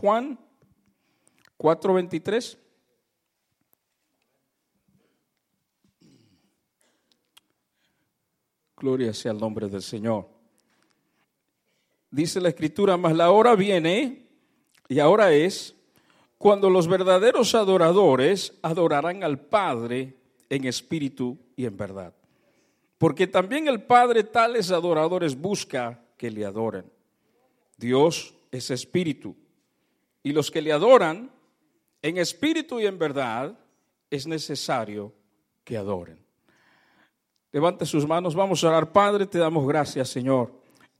Juan 4:23. Gloria sea el nombre del Señor. Dice la escritura, mas la hora viene y ahora es cuando los verdaderos adoradores adorarán al Padre en espíritu y en verdad. Porque también el Padre tales adoradores busca que le adoren. Dios es espíritu. Y los que le adoran en espíritu y en verdad es necesario que adoren. Levante sus manos, vamos a orar. Padre, te damos gracias, Señor.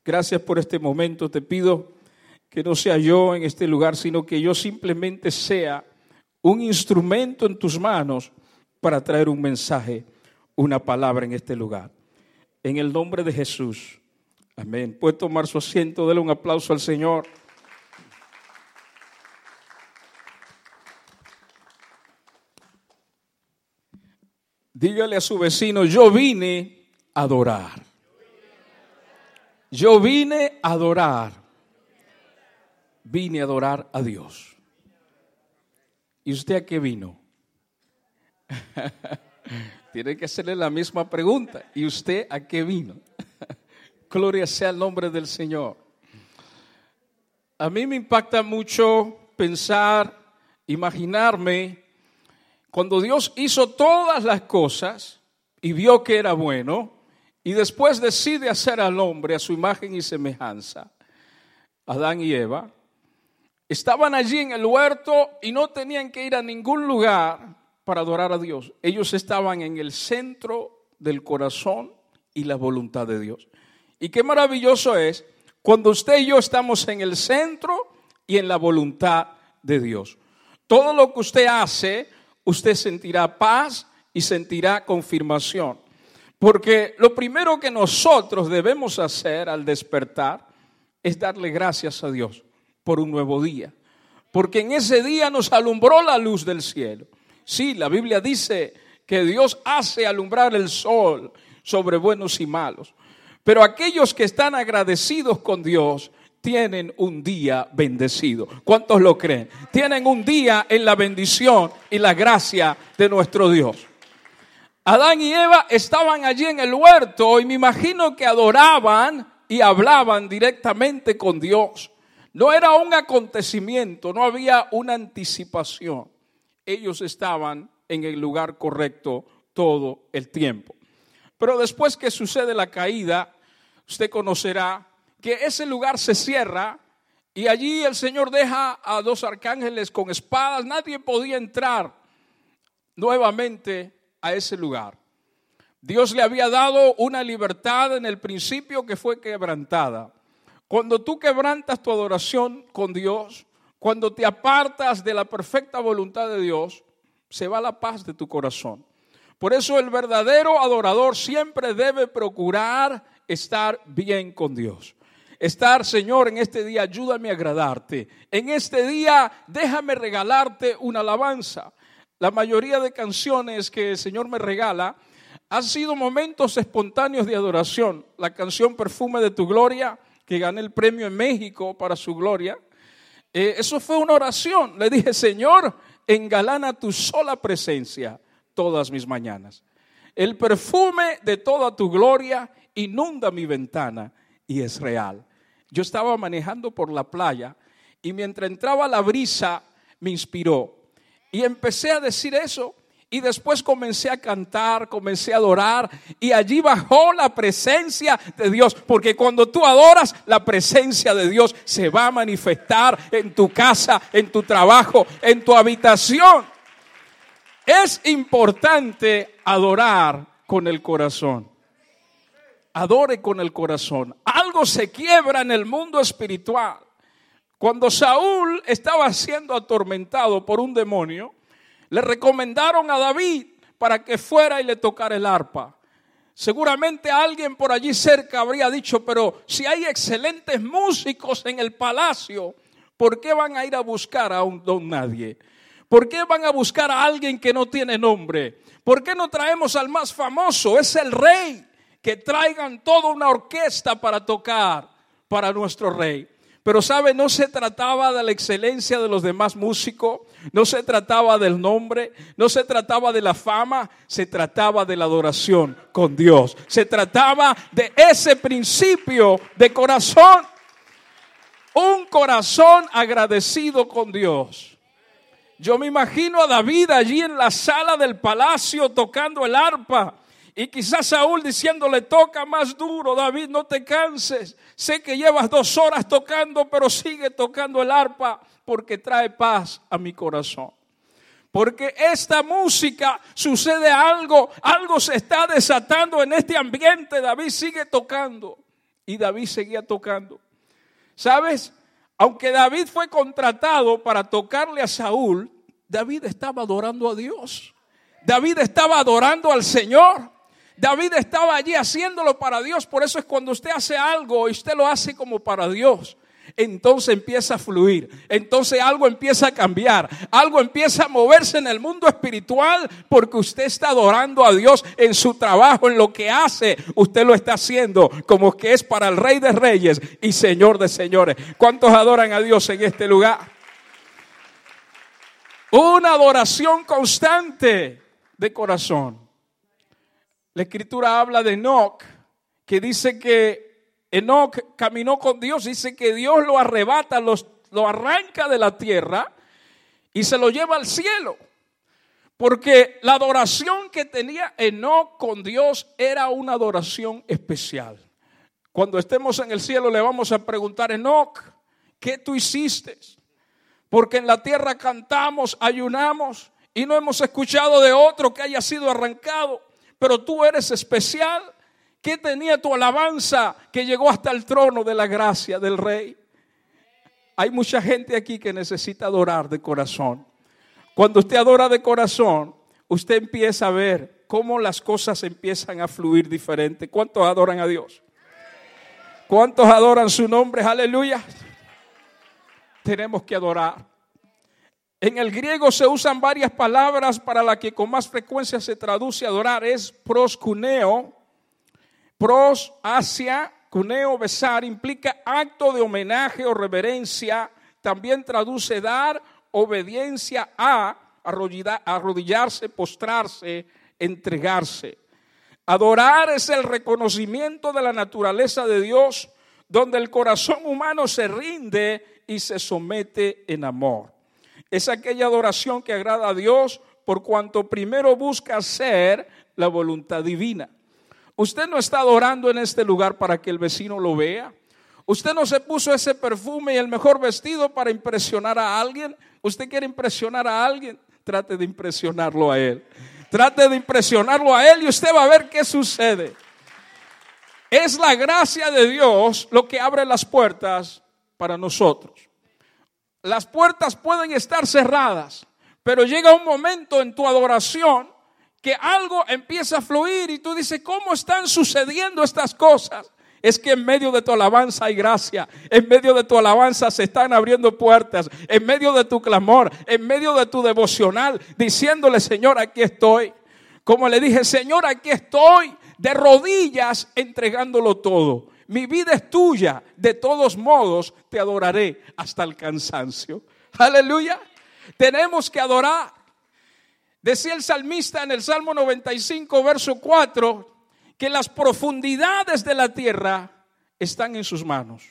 Gracias por este momento. Te pido que no sea yo en este lugar, sino que yo simplemente sea un instrumento en tus manos para traer un mensaje, una palabra en este lugar. En el nombre de Jesús. Amén. Puede tomar su asiento, déle un aplauso al Señor. Dígale a su vecino, yo vine a adorar. Yo vine a adorar. Vine a adorar a Dios. ¿Y usted a qué vino? Tiene que hacerle la misma pregunta. ¿Y usted a qué vino? Gloria sea el nombre del Señor. A mí me impacta mucho pensar, imaginarme cuando Dios hizo todas las cosas y vio que era bueno, y después decide hacer al hombre a su imagen y semejanza, Adán y Eva, estaban allí en el huerto y no tenían que ir a ningún lugar para adorar a Dios. Ellos estaban en el centro del corazón y la voluntad de Dios. Y qué maravilloso es cuando usted y yo estamos en el centro y en la voluntad de Dios. Todo lo que usted hace, usted sentirá paz y sentirá confirmación. Porque lo primero que nosotros debemos hacer al despertar es darle gracias a Dios por un nuevo día. Porque en ese día nos alumbró la luz del cielo. Sí, la Biblia dice que Dios hace alumbrar el sol sobre buenos y malos. Pero aquellos que están agradecidos con Dios tienen un día bendecido. ¿Cuántos lo creen? Tienen un día en la bendición y la gracia de nuestro Dios. Adán y Eva estaban allí en el huerto y me imagino que adoraban y hablaban directamente con Dios. No era un acontecimiento, no había una anticipación. Ellos estaban en el lugar correcto todo el tiempo. Pero después que sucede la caída, usted conocerá que ese lugar se cierra y allí el Señor deja a dos arcángeles con espadas. Nadie podía entrar nuevamente a ese lugar. Dios le había dado una libertad en el principio que fue quebrantada. Cuando tú quebrantas tu adoración con Dios, cuando te apartas de la perfecta voluntad de Dios, se va la paz de tu corazón. Por eso el verdadero adorador siempre debe procurar estar bien con Dios. Estar, Señor, en este día, ayúdame a agradarte. En este día, déjame regalarte una alabanza. La mayoría de canciones que el Señor me regala han sido momentos espontáneos de adoración. La canción Perfume de tu Gloria, que gané el premio en México para su gloria. Eh, eso fue una oración. Le dije, Señor, engalana tu sola presencia todas mis mañanas. El perfume de toda tu gloria inunda mi ventana y es real. Yo estaba manejando por la playa y mientras entraba la brisa me inspiró. Y empecé a decir eso y después comencé a cantar, comencé a adorar y allí bajó la presencia de Dios. Porque cuando tú adoras, la presencia de Dios se va a manifestar en tu casa, en tu trabajo, en tu habitación. Es importante adorar con el corazón. Adore con el corazón. Algo se quiebra en el mundo espiritual. Cuando Saúl estaba siendo atormentado por un demonio, le recomendaron a David para que fuera y le tocara el arpa. Seguramente alguien por allí cerca habría dicho, pero si hay excelentes músicos en el palacio, ¿por qué van a ir a buscar a un don nadie? ¿Por qué van a buscar a alguien que no tiene nombre? ¿Por qué no traemos al más famoso? Es el rey. Que traigan toda una orquesta para tocar para nuestro rey. Pero sabe, no se trataba de la excelencia de los demás músicos, no se trataba del nombre, no se trataba de la fama, se trataba de la adoración con Dios. Se trataba de ese principio de corazón. Un corazón agradecido con Dios. Yo me imagino a David allí en la sala del palacio tocando el arpa y quizás Saúl diciéndole, toca más duro, David, no te canses. Sé que llevas dos horas tocando, pero sigue tocando el arpa porque trae paz a mi corazón. Porque esta música sucede algo, algo se está desatando en este ambiente. David sigue tocando y David seguía tocando. ¿Sabes? Aunque David fue contratado para tocarle a Saúl, David estaba adorando a Dios. David estaba adorando al Señor. David estaba allí haciéndolo para Dios. Por eso es cuando usted hace algo y usted lo hace como para Dios. Entonces empieza a fluir, entonces algo empieza a cambiar, algo empieza a moverse en el mundo espiritual porque usted está adorando a Dios en su trabajo, en lo que hace, usted lo está haciendo como que es para el Rey de Reyes y Señor de Señores. ¿Cuántos adoran a Dios en este lugar? Una adoración constante de corazón. La escritura habla de Enoch, que dice que Enoch caminó con Dios, dice que Dios lo arrebata, lo arranca de la tierra y se lo lleva al cielo. Porque la adoración que tenía Enoch con Dios era una adoración especial. Cuando estemos en el cielo le vamos a preguntar, Enoch, ¿qué tú hiciste? Porque en la tierra cantamos, ayunamos y no hemos escuchado de otro que haya sido arrancado pero tú eres especial. ¿Qué tenía tu alabanza que llegó hasta el trono de la gracia del rey? Hay mucha gente aquí que necesita adorar de corazón. Cuando usted adora de corazón, usted empieza a ver cómo las cosas empiezan a fluir diferente. ¿Cuántos adoran a Dios? ¿Cuántos adoran su nombre? Aleluya. Tenemos que adorar. En el griego se usan varias palabras para la que con más frecuencia se traduce adorar. Es proscuneo, pros, hacia, cuneo, besar, implica acto de homenaje o reverencia. También traduce dar obediencia a, arrodillarse, postrarse, entregarse. Adorar es el reconocimiento de la naturaleza de Dios, donde el corazón humano se rinde y se somete en amor. Es aquella adoración que agrada a Dios por cuanto primero busca hacer la voluntad divina. Usted no está adorando en este lugar para que el vecino lo vea. Usted no se puso ese perfume y el mejor vestido para impresionar a alguien. Usted quiere impresionar a alguien, trate de impresionarlo a él. Trate de impresionarlo a él y usted va a ver qué sucede. Es la gracia de Dios lo que abre las puertas para nosotros. Las puertas pueden estar cerradas, pero llega un momento en tu adoración que algo empieza a fluir y tú dices, ¿cómo están sucediendo estas cosas? Es que en medio de tu alabanza hay gracia, en medio de tu alabanza se están abriendo puertas, en medio de tu clamor, en medio de tu devocional, diciéndole, Señor, aquí estoy. Como le dije, Señor, aquí estoy, de rodillas, entregándolo todo. Mi vida es tuya, de todos modos te adoraré hasta el cansancio. Aleluya. Tenemos que adorar. Decía el salmista en el Salmo 95, verso 4, que las profundidades de la tierra están en sus manos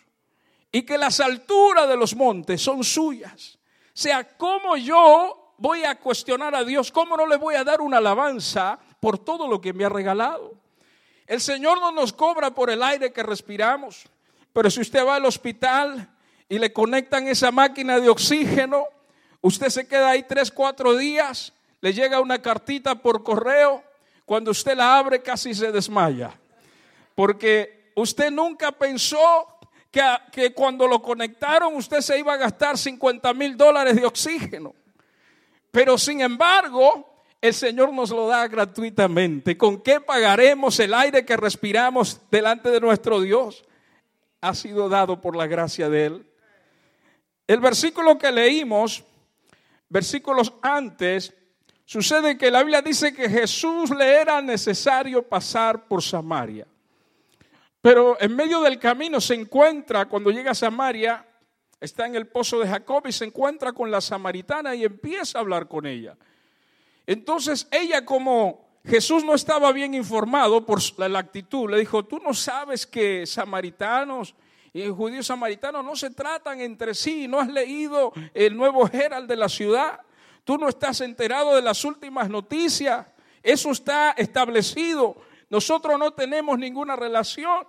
y que las alturas de los montes son suyas. O sea, ¿cómo yo voy a cuestionar a Dios? ¿Cómo no le voy a dar una alabanza por todo lo que me ha regalado? El Señor no nos cobra por el aire que respiramos, pero si usted va al hospital y le conectan esa máquina de oxígeno, usted se queda ahí tres, cuatro días, le llega una cartita por correo, cuando usted la abre casi se desmaya, porque usted nunca pensó que, que cuando lo conectaron usted se iba a gastar 50 mil dólares de oxígeno. Pero sin embargo, el Señor nos lo da gratuitamente. ¿Con qué pagaremos el aire que respiramos delante de nuestro Dios? Ha sido dado por la gracia de Él. El versículo que leímos, versículos antes, sucede que la Biblia dice que Jesús le era necesario pasar por Samaria. Pero en medio del camino se encuentra, cuando llega a Samaria, está en el pozo de Jacob y se encuentra con la samaritana y empieza a hablar con ella. Entonces ella como Jesús no estaba bien informado por la actitud, le dijo, tú no sabes que samaritanos y judíos samaritanos no se tratan entre sí, no has leído el nuevo Herald de la ciudad, tú no estás enterado de las últimas noticias, eso está establecido, nosotros no tenemos ninguna relación,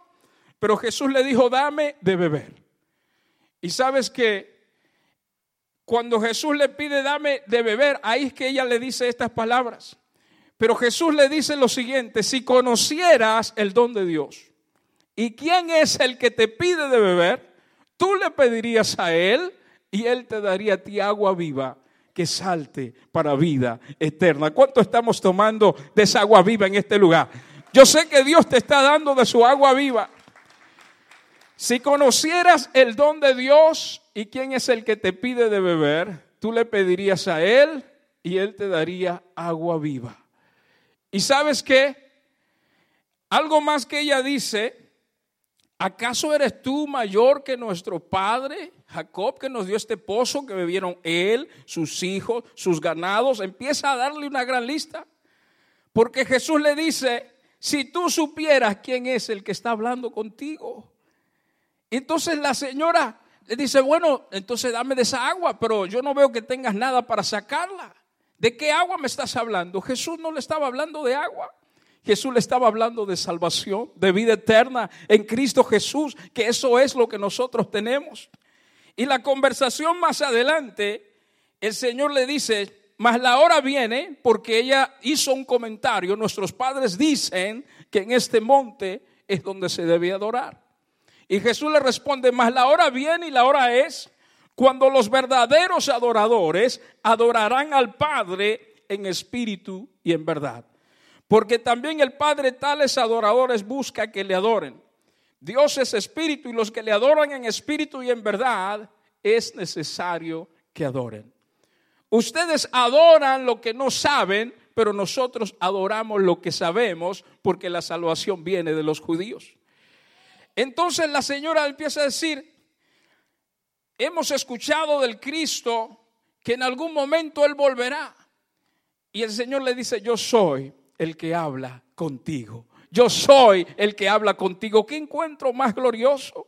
pero Jesús le dijo, dame de beber. Y sabes que cuando Jesús le pide, dame de beber, ahí es que ella le dice estas palabras. Pero Jesús le dice lo siguiente, si conocieras el don de Dios ¿Y quién es el que te pide de beber? Tú le pedirías a él y él te daría a ti agua viva que salte para vida eterna. ¿Cuánto estamos tomando de esa agua viva en este lugar? Yo sé que Dios te está dando de su agua viva. Si conocieras el don de Dios y quién es el que te pide de beber, tú le pedirías a Él y Él te daría agua viva. ¿Y sabes qué? Algo más que ella dice ¿Acaso eres tú mayor que nuestro padre Jacob que nos dio este pozo que bebieron él, sus hijos, sus ganados? Empieza a darle una gran lista. Porque Jesús le dice, si tú supieras quién es el que está hablando contigo. Entonces la señora le dice, bueno, entonces dame de esa agua, pero yo no veo que tengas nada para sacarla. ¿De qué agua me estás hablando? Jesús no le estaba hablando de agua. Jesús le estaba hablando de salvación, de vida eterna en Cristo Jesús, que eso es lo que nosotros tenemos. Y la conversación más adelante, el Señor le dice, mas la hora viene, porque ella hizo un comentario, nuestros padres dicen que en este monte es donde se debe adorar. Y Jesús le responde, mas la hora viene y la hora es cuando los verdaderos adoradores adorarán al Padre en espíritu y en verdad. Porque también el Padre tales adoradores busca que le adoren. Dios es espíritu y los que le adoran en espíritu y en verdad es necesario que adoren. Ustedes adoran lo que no saben, pero nosotros adoramos lo que sabemos porque la salvación viene de los judíos. Entonces la señora empieza a decir, hemos escuchado del Cristo que en algún momento Él volverá. Y el Señor le dice, yo soy el que habla contigo. Yo soy el que habla contigo. ¿Qué encuentro más glorioso?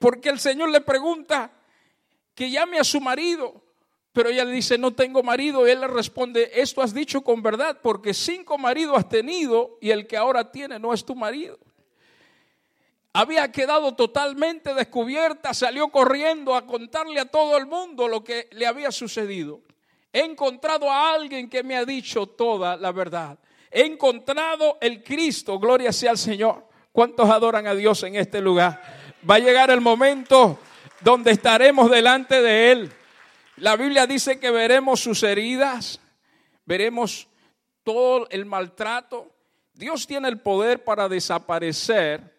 Porque el Señor le pregunta que llame a su marido. Pero ella le dice, no tengo marido. Y él le responde, esto has dicho con verdad, porque cinco maridos has tenido y el que ahora tiene no es tu marido. Había quedado totalmente descubierta, salió corriendo a contarle a todo el mundo lo que le había sucedido. He encontrado a alguien que me ha dicho toda la verdad. He encontrado el Cristo, gloria sea al Señor. ¿Cuántos adoran a Dios en este lugar? Va a llegar el momento donde estaremos delante de Él. La Biblia dice que veremos sus heridas, veremos todo el maltrato. Dios tiene el poder para desaparecer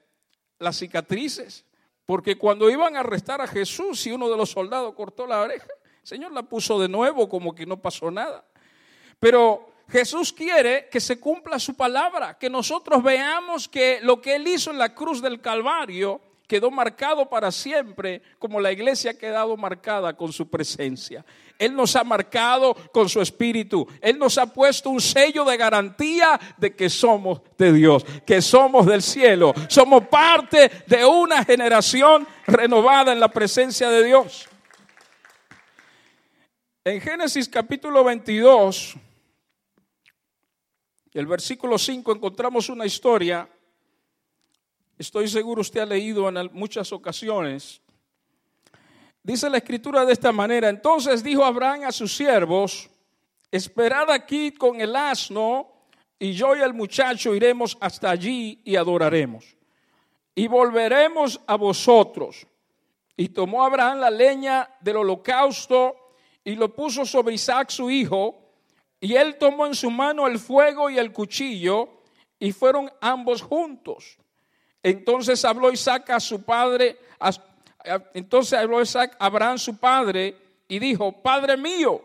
las cicatrices, porque cuando iban a arrestar a Jesús y uno de los soldados cortó la oreja, el Señor la puso de nuevo como que no pasó nada. Pero Jesús quiere que se cumpla su palabra, que nosotros veamos que lo que Él hizo en la cruz del Calvario quedó marcado para siempre, como la iglesia ha quedado marcada con su presencia. Él nos ha marcado con su espíritu. Él nos ha puesto un sello de garantía de que somos de Dios, que somos del cielo. Somos parte de una generación renovada en la presencia de Dios. En Génesis capítulo 22, el versículo 5 encontramos una historia, estoy seguro usted ha leído en muchas ocasiones. Dice la escritura de esta manera, entonces dijo Abraham a sus siervos, esperad aquí con el asno y yo y el muchacho iremos hasta allí y adoraremos. Y volveremos a vosotros. Y tomó Abraham la leña del holocausto y lo puso sobre Isaac su hijo y él tomó en su mano el fuego y el cuchillo y fueron ambos juntos. Entonces habló Isaac a su padre, entonces habló Isaac a Abraham su padre y dijo, Padre mío.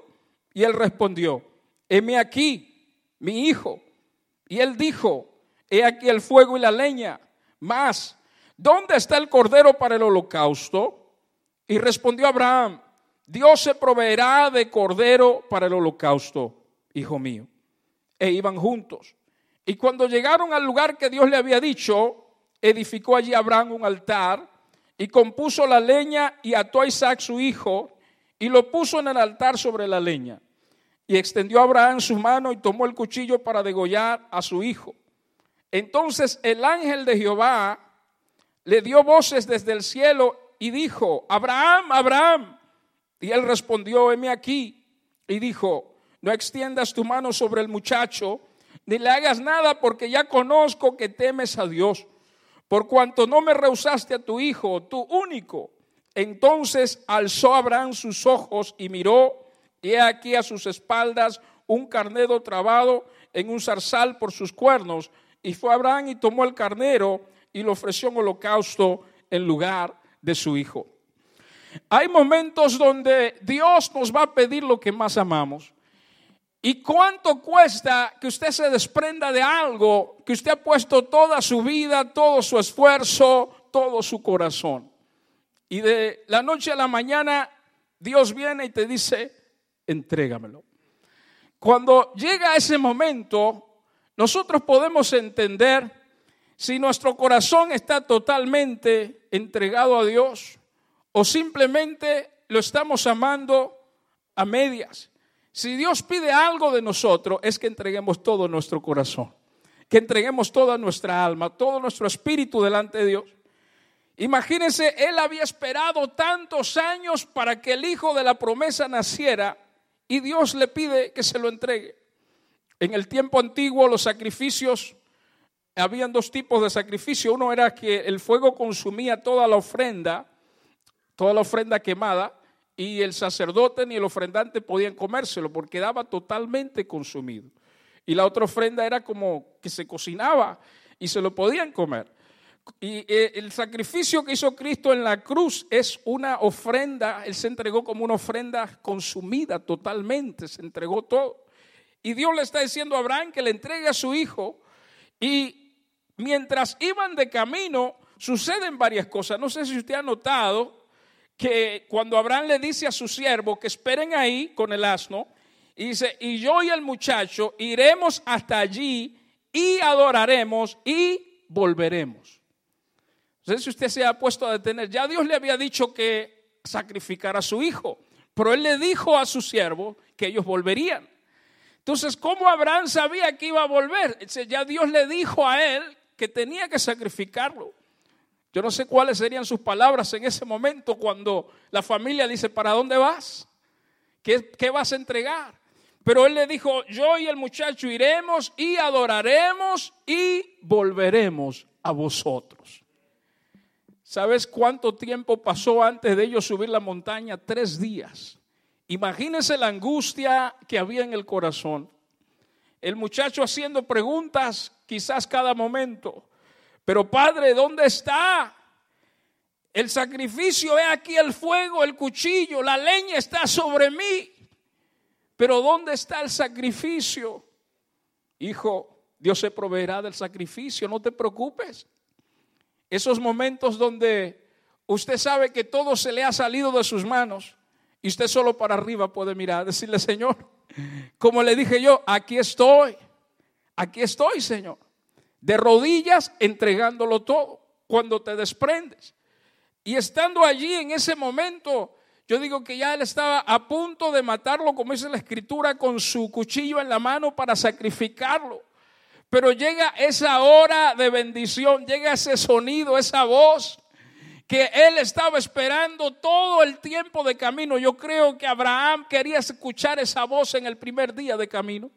Y él respondió, heme aquí, mi hijo. Y él dijo, he aquí el fuego y la leña, mas, ¿dónde está el cordero para el holocausto? Y respondió Abraham, Dios se proveerá de cordero para el holocausto, hijo mío. E iban juntos. Y cuando llegaron al lugar que Dios le había dicho, edificó allí Abraham un altar y compuso la leña y ató a Isaac su hijo y lo puso en el altar sobre la leña. Y extendió Abraham su mano y tomó el cuchillo para degollar a su hijo. Entonces el ángel de Jehová le dio voces desde el cielo y dijo, Abraham, Abraham. Y él respondió, heme aquí. Y dijo, no extiendas tu mano sobre el muchacho, ni le hagas nada, porque ya conozco que temes a Dios. Por cuanto no me rehusaste a tu hijo, tu único. Entonces alzó Abraham sus ojos y miró, y he aquí a sus espaldas un carnero trabado en un zarzal por sus cuernos. Y fue Abraham y tomó el carnero y lo ofreció en holocausto en lugar de su hijo. Hay momentos donde Dios nos va a pedir lo que más amamos. ¿Y cuánto cuesta que usted se desprenda de algo que usted ha puesto toda su vida, todo su esfuerzo, todo su corazón? Y de la noche a la mañana Dios viene y te dice, entrégamelo. Cuando llega ese momento, nosotros podemos entender si nuestro corazón está totalmente entregado a Dios o simplemente lo estamos amando a medias. Si Dios pide algo de nosotros es que entreguemos todo nuestro corazón, que entreguemos toda nuestra alma, todo nuestro espíritu delante de Dios. Imagínense, él había esperado tantos años para que el hijo de la promesa naciera y Dios le pide que se lo entregue. En el tiempo antiguo los sacrificios, habían dos tipos de sacrificio. Uno era que el fuego consumía toda la ofrenda, toda la ofrenda quemada, y el sacerdote ni el ofrendante podían comérselo porque quedaba totalmente consumido. Y la otra ofrenda era como que se cocinaba y se lo podían comer. Y eh, el sacrificio que hizo Cristo en la cruz es una ofrenda, Él se entregó como una ofrenda consumida totalmente, se entregó todo. Y Dios le está diciendo a Abraham que le entregue a su hijo. Y mientras iban de camino, suceden varias cosas. No sé si usted ha notado que cuando Abraham le dice a su siervo que esperen ahí con el asno, y dice, y yo y el muchacho iremos hasta allí y adoraremos y volveremos. No sé si usted se ha puesto a detener. Ya Dios le había dicho que sacrificara a su hijo, pero él le dijo a su siervo que ellos volverían. Entonces, ¿cómo Abraham sabía que iba a volver? Ya Dios le dijo a él que tenía que sacrificarlo. Yo no sé cuáles serían sus palabras en ese momento cuando la familia dice, ¿para dónde vas? ¿Qué, qué vas a entregar? Pero él le dijo, yo y el muchacho iremos y adoraremos y volveremos a vosotros. ¿Sabes cuánto tiempo pasó antes de ellos subir la montaña? Tres días. Imagínense la angustia que había en el corazón. El muchacho haciendo preguntas quizás cada momento. Pero Padre, ¿dónde está? El sacrificio, he aquí el fuego, el cuchillo, la leña está sobre mí. Pero ¿dónde está el sacrificio? Hijo, Dios se proveerá del sacrificio, no te preocupes. Esos momentos donde usted sabe que todo se le ha salido de sus manos y usted solo para arriba puede mirar, decirle, Señor, como le dije yo, aquí estoy, aquí estoy, Señor. De rodillas entregándolo todo cuando te desprendes. Y estando allí en ese momento, yo digo que ya él estaba a punto de matarlo, como dice la escritura, con su cuchillo en la mano para sacrificarlo. Pero llega esa hora de bendición, llega ese sonido, esa voz que él estaba esperando todo el tiempo de camino. Yo creo que Abraham quería escuchar esa voz en el primer día de camino.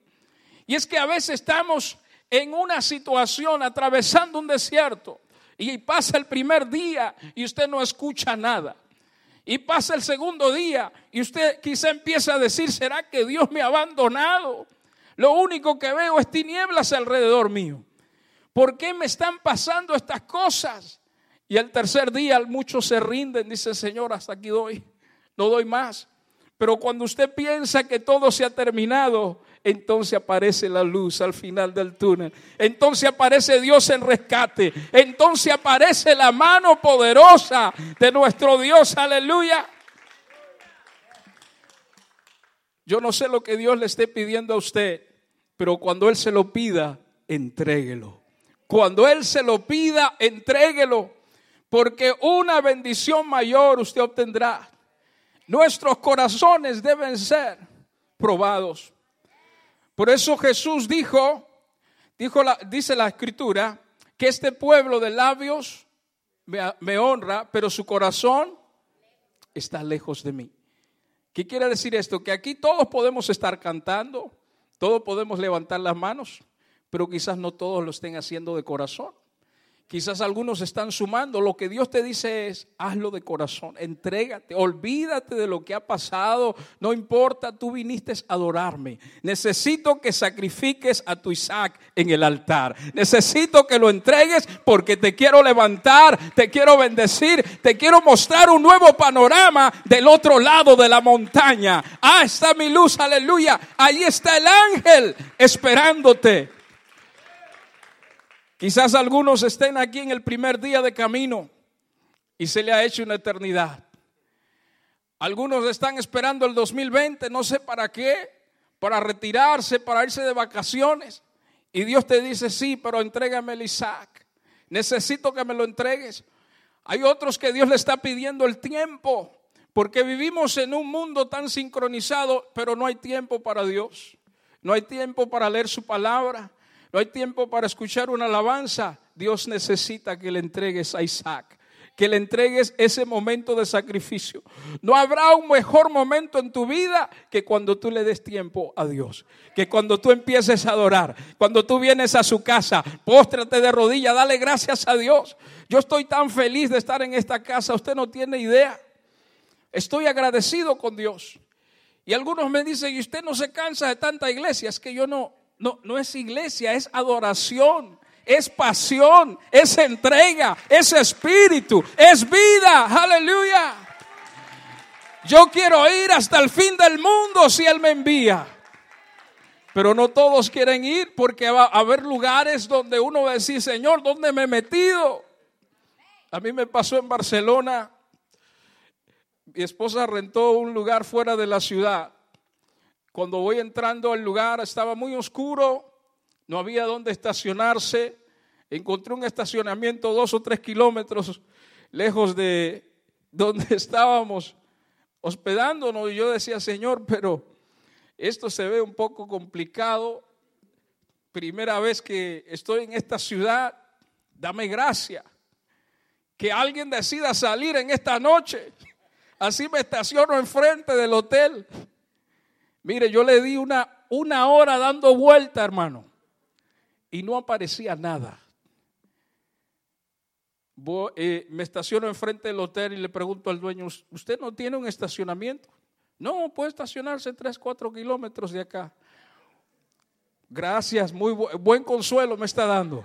Y es que a veces estamos en una situación atravesando un desierto y pasa el primer día y usted no escucha nada. Y pasa el segundo día y usted quizá empieza a decir, ¿será que Dios me ha abandonado? Lo único que veo es tinieblas alrededor mío. ¿Por qué me están pasando estas cosas? Y el tercer día muchos se rinden, dice Señor, hasta aquí doy, no doy más. Pero cuando usted piensa que todo se ha terminado, entonces aparece la luz al final del túnel. Entonces aparece Dios en rescate. Entonces aparece la mano poderosa de nuestro Dios. Aleluya. Yo no sé lo que Dios le esté pidiendo a usted, pero cuando Él se lo pida, entréguelo. Cuando Él se lo pida, entréguelo. Porque una bendición mayor usted obtendrá. Nuestros corazones deben ser probados. Por eso Jesús dijo, la, dice la escritura, que este pueblo de labios me, me honra, pero su corazón está lejos de mí. ¿Qué quiere decir esto? Que aquí todos podemos estar cantando, todos podemos levantar las manos, pero quizás no todos lo estén haciendo de corazón. Quizás algunos están sumando. Lo que Dios te dice es, hazlo de corazón, entrégate, olvídate de lo que ha pasado. No importa, tú viniste a adorarme. Necesito que sacrifiques a tu Isaac en el altar. Necesito que lo entregues porque te quiero levantar, te quiero bendecir, te quiero mostrar un nuevo panorama del otro lado de la montaña. Ah, está mi luz, aleluya. Ahí está el ángel esperándote. Quizás algunos estén aquí en el primer día de camino y se le ha hecho una eternidad. Algunos están esperando el 2020, no sé para qué, para retirarse, para irse de vacaciones. Y Dios te dice, sí, pero entrégame el Isaac. Necesito que me lo entregues. Hay otros que Dios le está pidiendo el tiempo, porque vivimos en un mundo tan sincronizado, pero no hay tiempo para Dios. No hay tiempo para leer su palabra. No hay tiempo para escuchar una alabanza. Dios necesita que le entregues a Isaac que le entregues ese momento de sacrificio. No habrá un mejor momento en tu vida que cuando tú le des tiempo a Dios. Que cuando tú empieces a adorar, cuando tú vienes a su casa, póstrate de rodillas, dale gracias a Dios. Yo estoy tan feliz de estar en esta casa, usted no tiene idea. Estoy agradecido con Dios. Y algunos me dicen, ¿y usted no se cansa de tanta iglesia? Es que yo no, no, no es iglesia, es adoración, es pasión, es entrega, es espíritu, es vida. Aleluya. Yo quiero ir hasta el fin del mundo si Él me envía. Pero no todos quieren ir porque va a haber lugares donde uno va a decir, Señor, ¿dónde me he metido? A mí me pasó en Barcelona. Mi esposa rentó un lugar fuera de la ciudad cuando voy entrando al lugar estaba muy oscuro, no había dónde estacionarse. Encontré un estacionamiento dos o tres kilómetros lejos de donde estábamos hospedándonos. Y yo decía, Señor, pero esto se ve un poco complicado. Primera vez que estoy en esta ciudad, dame gracia. Que alguien decida salir en esta noche. Así me estaciono enfrente del hotel. Mire, yo le di una, una hora dando vuelta, hermano, y no aparecía nada. Eh, me estaciono enfrente del hotel y le pregunto al dueño, ¿usted no tiene un estacionamiento? No, puede estacionarse 3, 4 kilómetros de acá. Gracias, muy buen consuelo me está dando.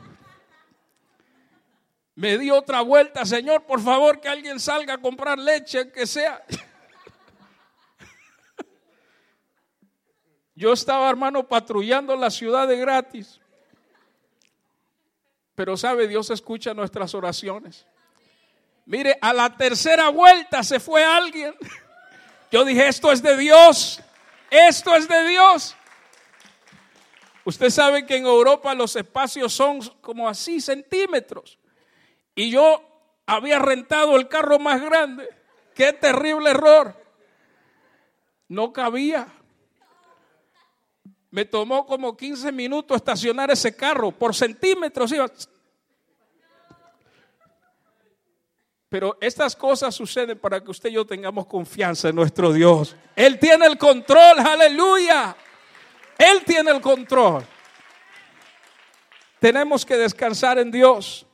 Me di otra vuelta, Señor, por favor que alguien salga a comprar leche, que sea. Yo estaba, hermano, patrullando la ciudad de gratis. Pero sabe, Dios escucha nuestras oraciones. Mire, a la tercera vuelta se fue alguien. Yo dije, esto es de Dios. Esto es de Dios. Usted sabe que en Europa los espacios son como así centímetros. Y yo había rentado el carro más grande. Qué terrible error. No cabía. Me tomó como 15 minutos estacionar ese carro, por centímetros iba. Pero estas cosas suceden para que usted y yo tengamos confianza en nuestro Dios. Él tiene el control, aleluya. Él tiene el control. Tenemos que descansar en Dios.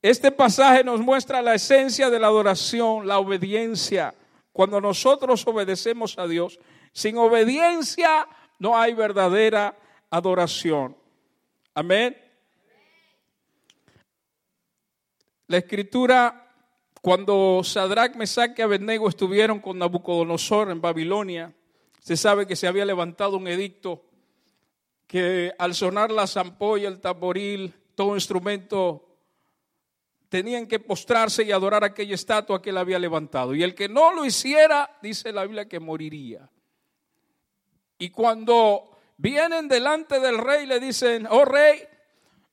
Este pasaje nos muestra la esencia de la adoración, la obediencia. Cuando nosotros obedecemos a Dios, sin obediencia no hay verdadera adoración. Amén. La escritura Cuando Sadrach, Mesach y Abednego estuvieron con Nabucodonosor en Babilonia, se sabe que se había levantado un edicto que al sonar la zampolla, el tamboril, todo instrumento, tenían que postrarse y adorar aquella estatua que él había levantado. Y el que no lo hiciera, dice la Biblia, que moriría. Y cuando vienen delante del rey, le dicen, oh rey,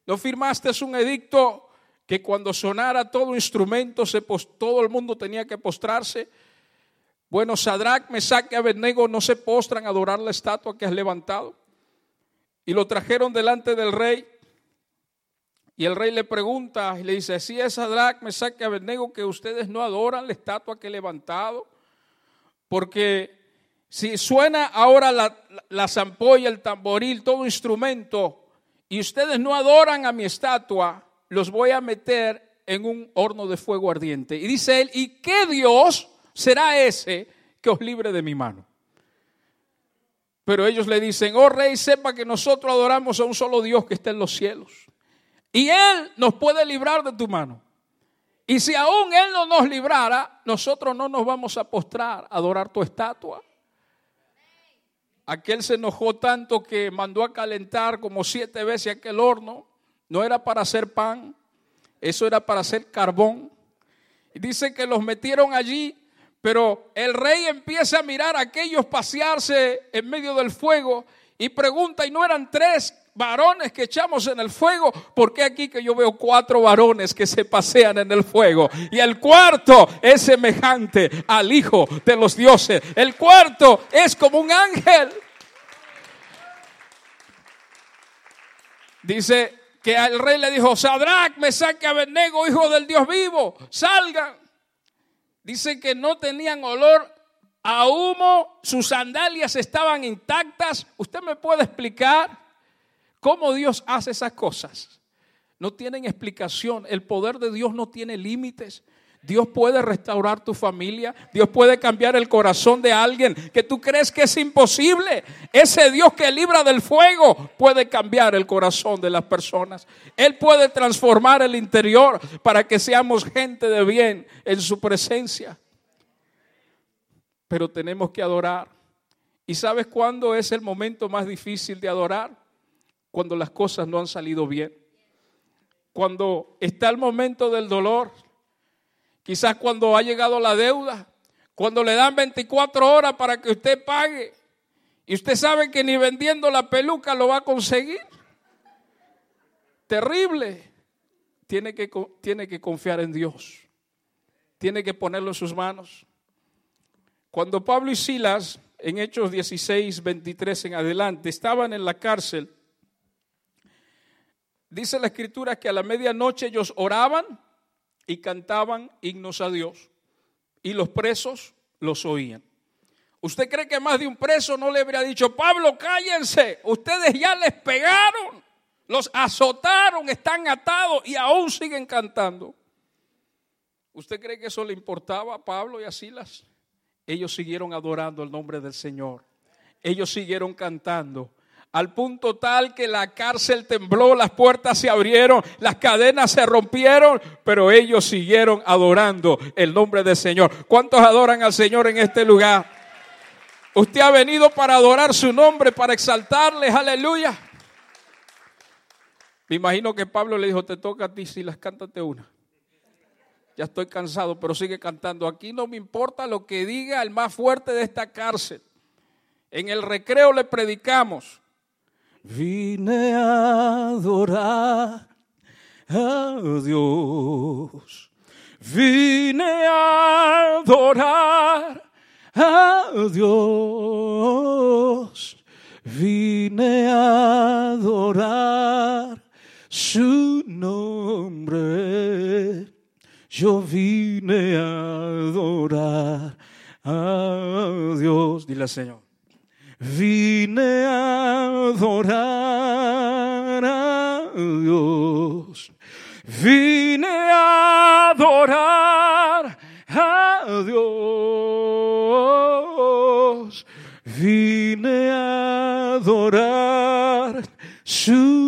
¿no firmaste un edicto que cuando sonara todo instrumento, se todo el mundo tenía que postrarse? Bueno, Sadrach, Mesach y Abednego no se postran a adorar la estatua que has levantado. Y lo trajeron delante del rey. Y el rey le pregunta y le dice, si es Sadrach, Mesach y Abednego que ustedes no adoran la estatua que he levantado. Porque si suena ahora la, la zampolla, el tamboril, todo instrumento, y ustedes no adoran a mi estatua, los voy a meter en un horno de fuego ardiente. Y dice él, ¿y qué Dios será ese que os libre de mi mano? Pero ellos le dicen, oh rey, sepa que nosotros adoramos a un solo Dios que está en los cielos. Y Él nos puede librar de tu mano. Y si aún Él no nos librara, nosotros no nos vamos a postrar a adorar tu estatua. Aquel se enojó tanto que mandó a calentar como siete veces aquel horno. No era para hacer pan, eso era para hacer carbón. Dice que los metieron allí pero el rey empieza a mirar a aquellos pasearse en medio del fuego y pregunta, ¿y no eran tres varones que echamos en el fuego? ¿Por qué aquí que yo veo cuatro varones que se pasean en el fuego? Y el cuarto es semejante al Hijo de los dioses. El cuarto es como un ángel. Dice que el rey le dijo, Sadrach, me saque a Abednego, hijo del Dios vivo, salgan. Dice que no tenían olor a humo, sus sandalias estaban intactas. ¿Usted me puede explicar cómo Dios hace esas cosas? No tienen explicación. El poder de Dios no tiene límites. Dios puede restaurar tu familia. Dios puede cambiar el corazón de alguien que tú crees que es imposible. Ese Dios que libra del fuego puede cambiar el corazón de las personas. Él puede transformar el interior para que seamos gente de bien en su presencia. Pero tenemos que adorar. ¿Y sabes cuándo es el momento más difícil de adorar? Cuando las cosas no han salido bien. Cuando está el momento del dolor, Quizás cuando ha llegado la deuda, cuando le dan 24 horas para que usted pague y usted sabe que ni vendiendo la peluca lo va a conseguir. Terrible. Tiene que, tiene que confiar en Dios. Tiene que ponerlo en sus manos. Cuando Pablo y Silas, en Hechos 16, 23 en adelante, estaban en la cárcel, dice la escritura que a la medianoche ellos oraban y cantaban himnos a Dios y los presos los oían. ¿Usted cree que más de un preso no le habría dicho, Pablo, cállense, ustedes ya les pegaron, los azotaron, están atados y aún siguen cantando? ¿Usted cree que eso le importaba a Pablo y a Silas? Ellos siguieron adorando el nombre del Señor. Ellos siguieron cantando al punto tal que la cárcel tembló, las puertas se abrieron, las cadenas se rompieron, pero ellos siguieron adorando el nombre del Señor. ¿Cuántos adoran al Señor en este lugar? Usted ha venido para adorar su nombre, para exaltarle, aleluya. Me imagino que Pablo le dijo, te toca a ti, si las cántate una. Ya estoy cansado, pero sigue cantando. Aquí no me importa lo que diga el más fuerte de esta cárcel. En el recreo le predicamos. Vine a adorar a Dios. Vine a adorar a Dios. Vine a adorar su nombre. Yo vine a adorar a Dios. Dile Señor. Vine a adorar a Dios. Vine a adorar a Dios. Vine a adorar su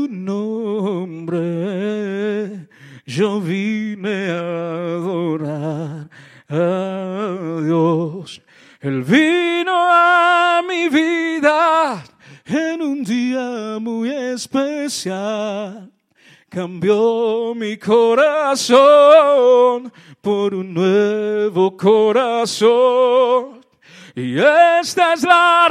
especial. Cambió mi corazón por un nuevo corazón. Y esta es la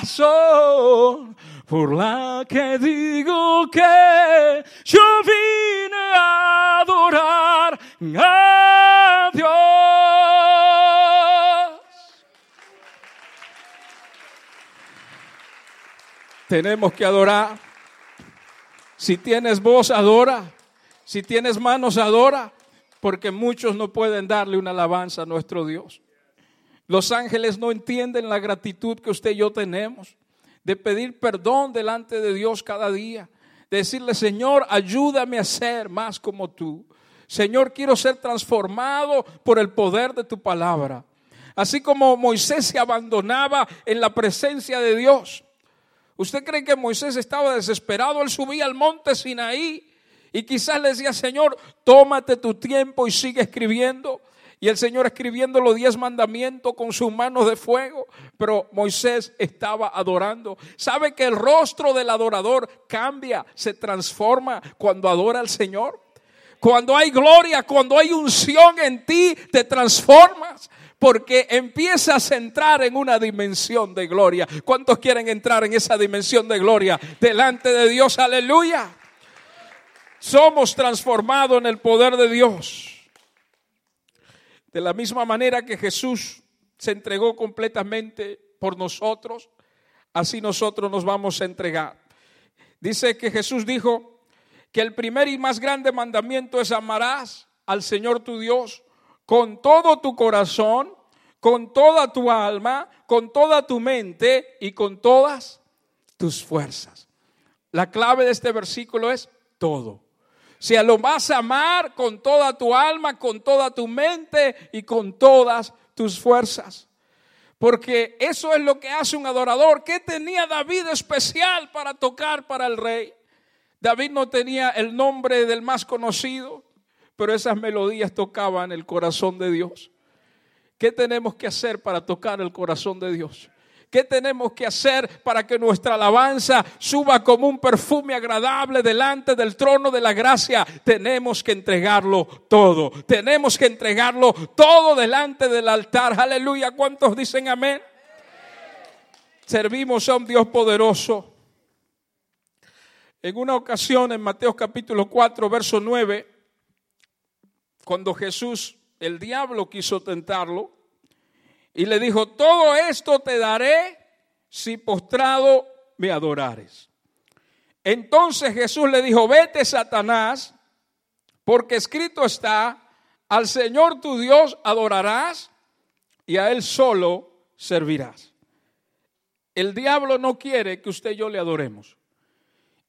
razón por la que digo que yo vine a adorar a Dios. Tenemos que adorar. Si tienes voz, adora. Si tienes manos, adora. Porque muchos no pueden darle una alabanza a nuestro Dios. Los ángeles no entienden la gratitud que usted y yo tenemos de pedir perdón delante de Dios cada día, de decirle, Señor, ayúdame a ser más como tú. Señor, quiero ser transformado por el poder de tu palabra. Así como Moisés se abandonaba en la presencia de Dios. ¿Usted cree que Moisés estaba desesperado? Él subía al monte Sinaí y quizás le decía, Señor, tómate tu tiempo y sigue escribiendo. Y el Señor escribiendo los diez mandamientos con sus manos de fuego. Pero Moisés estaba adorando. ¿Sabe que el rostro del adorador cambia, se transforma cuando adora al Señor? Cuando hay gloria, cuando hay unción en ti, te transformas porque empiezas a entrar en una dimensión de gloria. ¿Cuántos quieren entrar en esa dimensión de gloria delante de Dios? Aleluya. Somos transformados en el poder de Dios. De la misma manera que Jesús se entregó completamente por nosotros, así nosotros nos vamos a entregar. Dice que Jesús dijo que el primer y más grande mandamiento es amarás al Señor tu Dios con todo tu corazón, con toda tu alma, con toda tu mente y con todas tus fuerzas. La clave de este versículo es todo. Si lo vas a amar con toda tu alma, con toda tu mente y con todas tus fuerzas. Porque eso es lo que hace un adorador. ¿Qué tenía David especial para tocar para el rey? David no tenía el nombre del más conocido, pero esas melodías tocaban el corazón de Dios. ¿Qué tenemos que hacer para tocar el corazón de Dios? ¿Qué tenemos que hacer para que nuestra alabanza suba como un perfume agradable delante del trono de la gracia? Tenemos que entregarlo todo. Tenemos que entregarlo todo delante del altar. Aleluya. ¿Cuántos dicen amén? Servimos a un Dios poderoso. En una ocasión en Mateo capítulo 4, verso 9, cuando Jesús, el diablo quiso tentarlo y le dijo, todo esto te daré si postrado me adorares. Entonces Jesús le dijo, vete Satanás, porque escrito está, al Señor tu Dios adorarás y a Él solo servirás. El diablo no quiere que usted y yo le adoremos.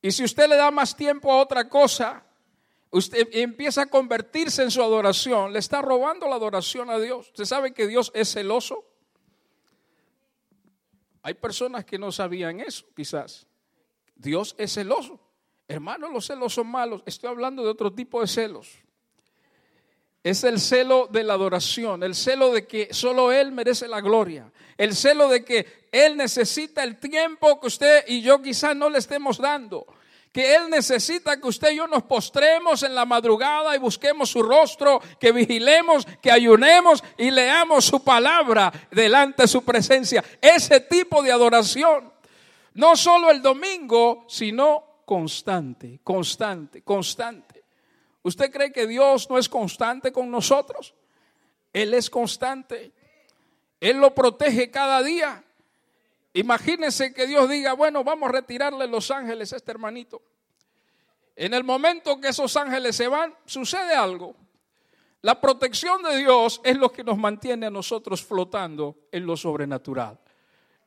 Y si usted le da más tiempo a otra cosa, usted empieza a convertirse en su adoración, le está robando la adoración a Dios. ¿Usted sabe que Dios es celoso? Hay personas que no sabían eso, quizás. Dios es celoso. Hermanos, los celos son malos. Estoy hablando de otro tipo de celos. Es el celo de la adoración, el celo de que solo Él merece la gloria, el celo de que Él necesita el tiempo que usted y yo quizás no le estemos dando que Él necesita que usted y yo nos postremos en la madrugada y busquemos su rostro, que vigilemos, que ayunemos y leamos su palabra delante de su presencia. Ese tipo de adoración, no solo el domingo, sino constante, constante, constante. ¿Usted cree que Dios no es constante con nosotros? Él es constante. Él lo protege cada día. Imagínense que Dios diga, bueno, vamos a retirarle los ángeles a este hermanito. En el momento que esos ángeles se van, sucede algo. La protección de Dios es lo que nos mantiene a nosotros flotando en lo sobrenatural.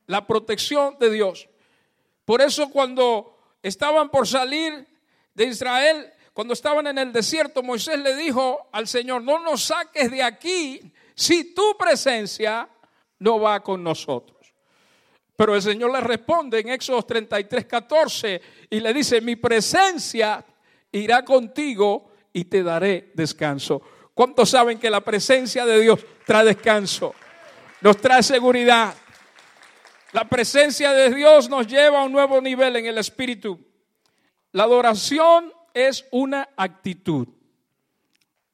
La protección de Dios. Por eso cuando estaban por salir de Israel, cuando estaban en el desierto, Moisés le dijo al Señor, no nos saques de aquí si tu presencia no va con nosotros. Pero el Señor le responde en Éxodo 33, 14 y le dice, mi presencia irá contigo y te daré descanso. ¿Cuántos saben que la presencia de Dios trae descanso? nos trae seguridad. La presencia de Dios nos lleva a un nuevo nivel en el espíritu. La adoración es una actitud.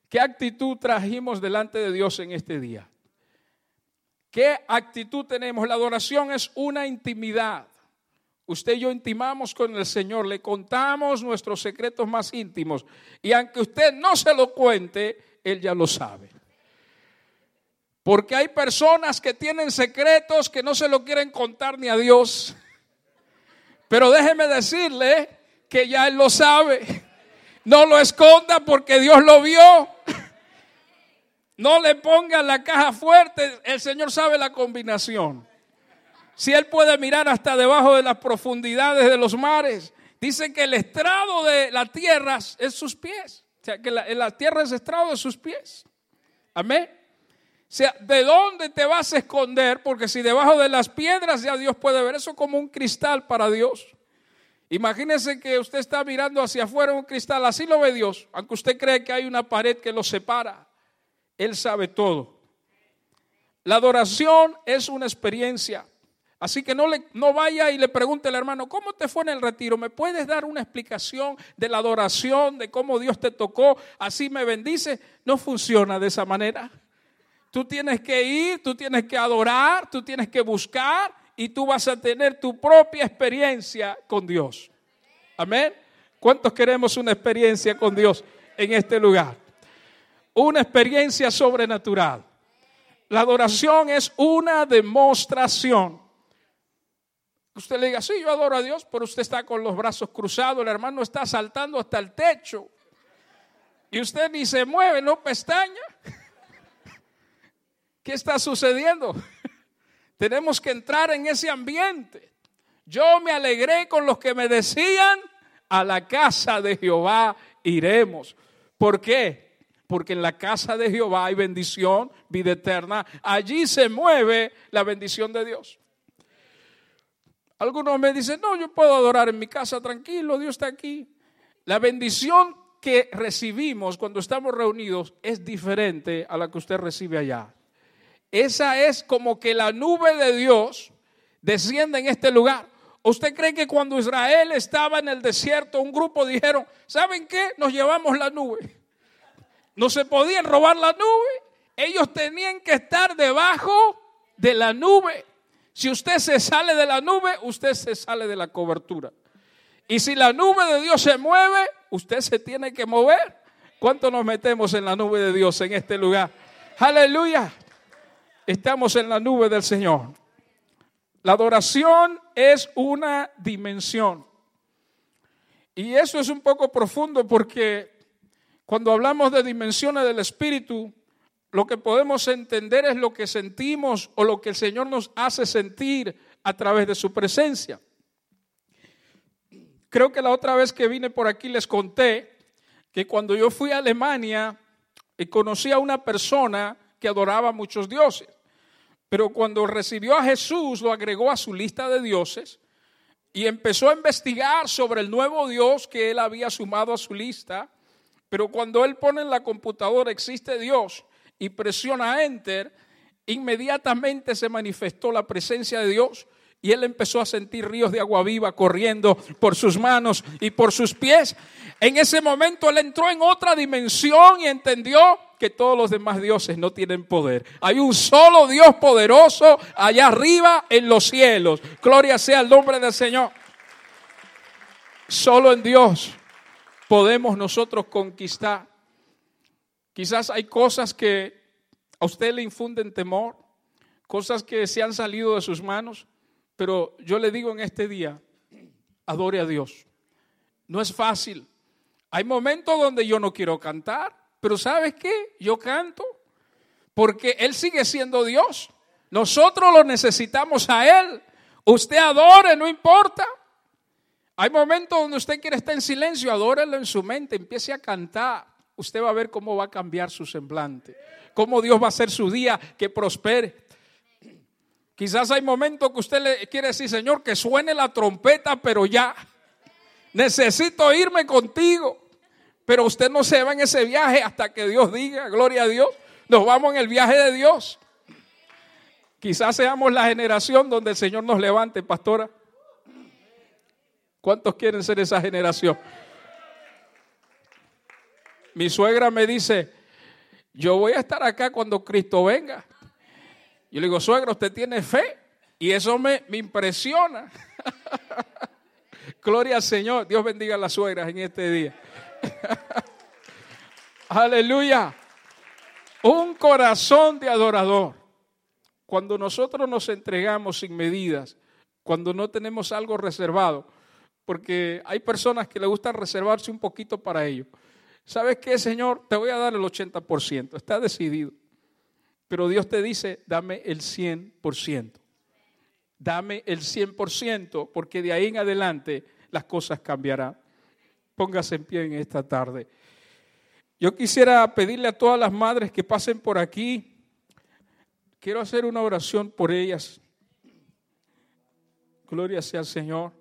¿Qué actitud trajimos delante de Dios en este día? ¿Qué actitud tenemos? La adoración es una intimidad. Usted y yo intimamos con el Señor, le contamos nuestros secretos más íntimos. Y aunque usted no se lo cuente, Él ya lo sabe. Porque hay personas que tienen secretos que no se lo quieren contar ni a Dios. Pero déjeme decirle que ya Él lo sabe. No lo esconda porque Dios lo vio. No le ponga la caja fuerte. El Señor sabe la combinación. Si Él puede mirar hasta debajo de las profundidades de los mares. Dice que el estrado de la tierra es sus pies. O sea, que la, la tierra es estrado de sus pies. Amén. O sea, ¿de dónde te vas a esconder? Porque si debajo de las piedras ya Dios puede ver eso como un cristal para Dios. Imagínese que usted está mirando hacia afuera un cristal, así lo ve Dios, aunque usted cree que hay una pared que lo separa. Él sabe todo. La adoración es una experiencia. Así que no, le, no vaya y le pregunte al hermano, ¿cómo te fue en el retiro? ¿Me puedes dar una explicación de la adoración, de cómo Dios te tocó? Así me bendice. No funciona de esa manera. Tú tienes que ir, tú tienes que adorar, tú tienes que buscar y tú vas a tener tu propia experiencia con Dios. Amén. ¿Cuántos queremos una experiencia con Dios en este lugar? Una experiencia sobrenatural. La adoración es una demostración. Usted le diga, sí, yo adoro a Dios, pero usted está con los brazos cruzados, el hermano está saltando hasta el techo. Y usted ni se mueve, no pestaña. ¿Qué está sucediendo? Tenemos que entrar en ese ambiente. Yo me alegré con los que me decían, a la casa de Jehová iremos. ¿Por qué? Porque en la casa de Jehová hay bendición, vida eterna. Allí se mueve la bendición de Dios. Algunos me dicen, no, yo puedo adorar en mi casa tranquilo, Dios está aquí. La bendición que recibimos cuando estamos reunidos es diferente a la que usted recibe allá. Esa es como que la nube de Dios desciende en este lugar. ¿Usted cree que cuando Israel estaba en el desierto, un grupo dijeron, ¿saben qué? Nos llevamos la nube. No se podían robar la nube. Ellos tenían que estar debajo de la nube. Si usted se sale de la nube, usted se sale de la cobertura. Y si la nube de Dios se mueve, usted se tiene que mover. ¿Cuánto nos metemos en la nube de Dios en este lugar? Aleluya. Estamos en la nube del Señor. La adoración es una dimensión. Y eso es un poco profundo porque cuando hablamos de dimensiones del Espíritu, lo que podemos entender es lo que sentimos o lo que el Señor nos hace sentir a través de su presencia. Creo que la otra vez que vine por aquí les conté que cuando yo fui a Alemania y conocí a una persona que adoraba muchos dioses. Pero cuando recibió a Jesús, lo agregó a su lista de dioses y empezó a investigar sobre el nuevo Dios que él había sumado a su lista. Pero cuando él pone en la computadora existe Dios y presiona Enter, inmediatamente se manifestó la presencia de Dios y él empezó a sentir ríos de agua viva corriendo por sus manos y por sus pies. En ese momento él entró en otra dimensión y entendió que todos los demás dioses no tienen poder. Hay un solo Dios poderoso allá arriba en los cielos. Gloria sea el nombre del Señor. Solo en Dios podemos nosotros conquistar. Quizás hay cosas que a usted le infunden temor, cosas que se han salido de sus manos, pero yo le digo en este día, adore a Dios. No es fácil. Hay momentos donde yo no quiero cantar, pero ¿sabes qué? Yo canto porque Él sigue siendo Dios. Nosotros lo necesitamos a Él. Usted adore, no importa. Hay momentos donde usted quiere estar en silencio, adórelo en su mente, empiece a cantar. Usted va a ver cómo va a cambiar su semblante, cómo Dios va a hacer su día que prospere. Quizás hay momentos que usted le quiere decir, Señor, que suene la trompeta, pero ya. Necesito irme contigo. Pero usted no se va en ese viaje hasta que Dios diga, gloria a Dios. Nos vamos en el viaje de Dios. Quizás seamos la generación donde el Señor nos levante, pastora. ¿Cuántos quieren ser esa generación? Mi suegra me dice, yo voy a estar acá cuando Cristo venga. Yo le digo, suegra, usted tiene fe. Y eso me, me impresiona. Gloria al Señor. Dios bendiga a las suegras en este día. Aleluya. Un corazón de adorador. Cuando nosotros nos entregamos sin medidas, cuando no tenemos algo reservado, porque hay personas que le gustan reservarse un poquito para ello. ¿Sabes qué, Señor? Te voy a dar el 80%, está decidido. Pero Dios te dice, dame el 100%. Dame el 100%, porque de ahí en adelante las cosas cambiarán. Póngase en pie en esta tarde. Yo quisiera pedirle a todas las madres que pasen por aquí, quiero hacer una oración por ellas. Gloria sea al Señor.